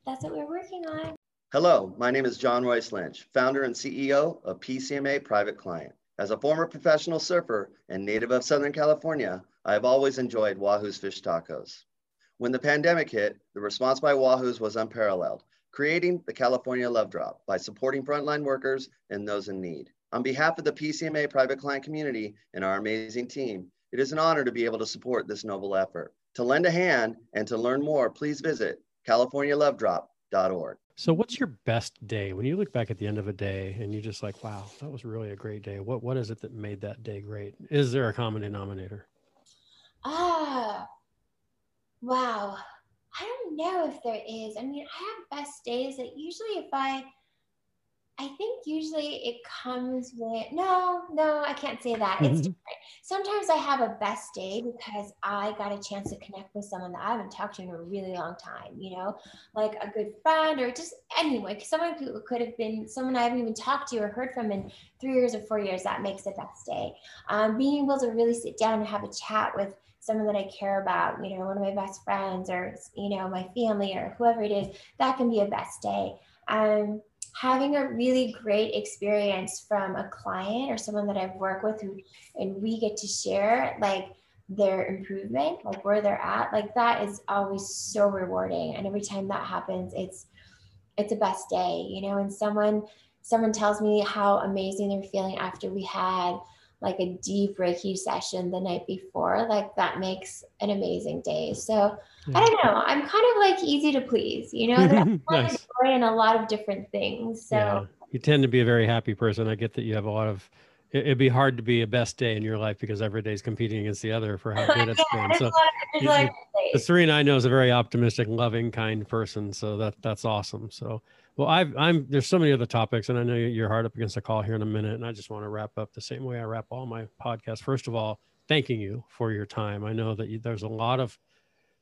that's what we're working on. Hello, my name is John Royce Lynch, founder and CEO of PCMA Private Client. As a former professional surfer and native of Southern California, I have always enjoyed Wahoo's fish tacos. When the pandemic hit, the response by Wahoo's was unparalleled, creating the California Love Drop by supporting frontline workers and those in need. On behalf of the PCMA private client community and our amazing team, it is an honor to be able to support this noble effort. To lend a hand and to learn more, please visit californialovedrop.org. So what's your best day when you look back at the end of a day and you're just like, wow, that was really a great day. What what is it that made that day great? Is there a common denominator? Ah, wow. I don't know if there is. I mean, I have best days that usually if I I think usually it comes with no, no, I can't say that. It's different. Sometimes I have a best day because I got a chance to connect with someone that I haven't talked to in a really long time, you know, like a good friend or just anyone. Someone who could have been someone I haven't even talked to or heard from in three years or four years. That makes the best day. Um, being able to really sit down and have a chat with someone that I care about, you know, one of my best friends or, you know, my family or whoever it is, that can be a best day. Um, having a really great experience from a client or someone that I've worked with who and we get to share like their improvement, like where they're at, like that is always so rewarding. And every time that happens, it's it's a best day, you know, and someone someone tells me how amazing they're feeling after we had like a deep Reiki session the night before, like that makes an amazing day. So yeah. I hmm. don't know. I'm kind of like easy to please, you know, nice. in a lot of different things. So yeah. you tend to be a very happy person. I get that you have a lot of it'd be hard to be a best day in your life because every day is competing against the other for how good it's yeah, been. So, Serena I know is a very optimistic, loving, kind person. So that that's awesome. So well, I've, I'm there's so many other topics, and I know you're hard up against a call here in a minute, and I just want to wrap up the same way I wrap all my podcasts. First of all, thanking you for your time. I know that you, there's a lot of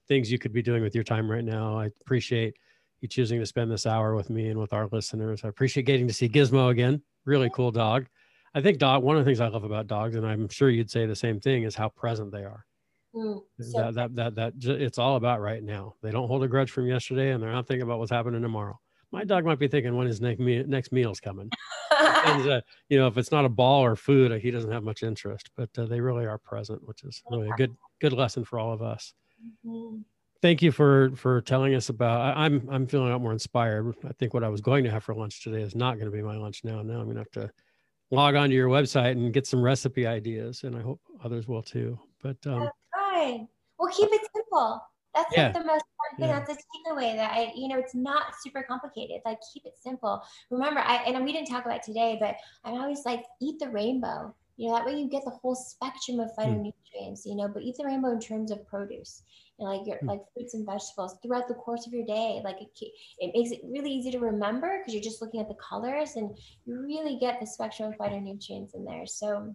things you could be doing with your time right now. I appreciate you choosing to spend this hour with me and with our listeners. I appreciate getting to see Gizmo again. Really cool dog. I think dog. One of the things I love about dogs, and I'm sure you'd say the same thing, is how present they are. Mm, so that, that that that it's all about right now. They don't hold a grudge from yesterday, and they're not thinking about what's happening tomorrow my dog might be thinking when his next meal next meal's coming. and, uh, you know, if it's not a ball or food, he doesn't have much interest. But uh, they really are present, which is really a good good lesson for all of us. Mm-hmm. Thank you for for telling us about. I, am I'm, I'm feeling a lot more inspired. I think what I was going to have for lunch today is not going to be my lunch now. Now I'm going to have to log on to your website and get some recipe ideas, and I hope others will too. But um, That's fine. We'll keep it simple. That's yeah. like the most important thing. Yeah. That's a takeaway that I, you know, it's not super complicated. Like keep it simple. Remember, I and we didn't talk about today, but I'm always like eat the rainbow. You know, that way you get the whole spectrum of hmm. phytonutrients, you know, but eat the rainbow in terms of produce. You know, like your mm. like fruits and vegetables throughout the course of your day. Like it, it makes it really easy to remember because you're just looking at the colors and you really get the spectrum of phytonutrients in there. So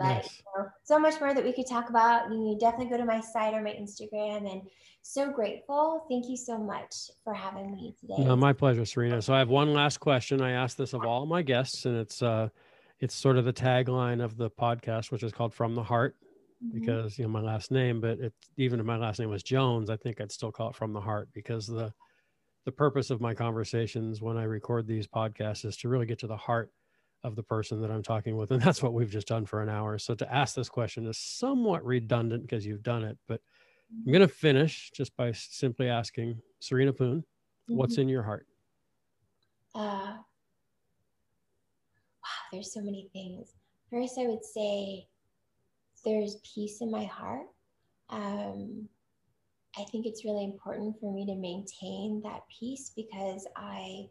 but yes. you know, so much more that we could talk about. You definitely go to my site or my Instagram and so grateful. Thank you so much for having me today. No, my pleasure, Serena. So I have one last question. I ask this of all my guests, and it's uh it's sort of the tagline of the podcast, which is called From the Heart, mm-hmm. because you know my last name, but it even if my last name was Jones, I think I'd still call it From the Heart because the the purpose of my conversations when I record these podcasts is to really get to the heart of the person that I'm talking with. And that's what we've just done for an hour. So to ask this question is somewhat redundant because you've done it, but I'm going to finish just by simply asking Serena Poon, mm-hmm. what's in your heart? Uh, wow, there's so many things. First, I would say there's peace in my heart. Um, I think it's really important for me to maintain that peace because I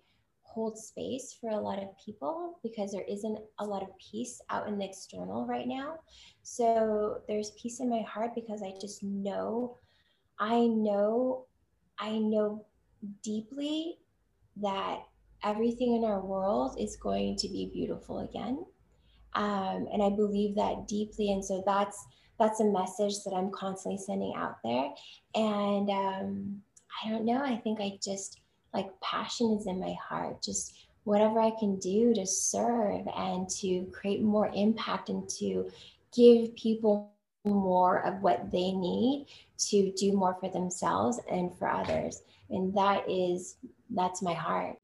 hold space for a lot of people because there isn't a lot of peace out in the external right now. So there's peace in my heart because I just know, I know, I know deeply that everything in our world is going to be beautiful again. Um, and I believe that deeply. And so that's that's a message that I'm constantly sending out there. And um, I don't know. I think I just like passion is in my heart just whatever i can do to serve and to create more impact and to give people more of what they need to do more for themselves and for others. And that is that's my heart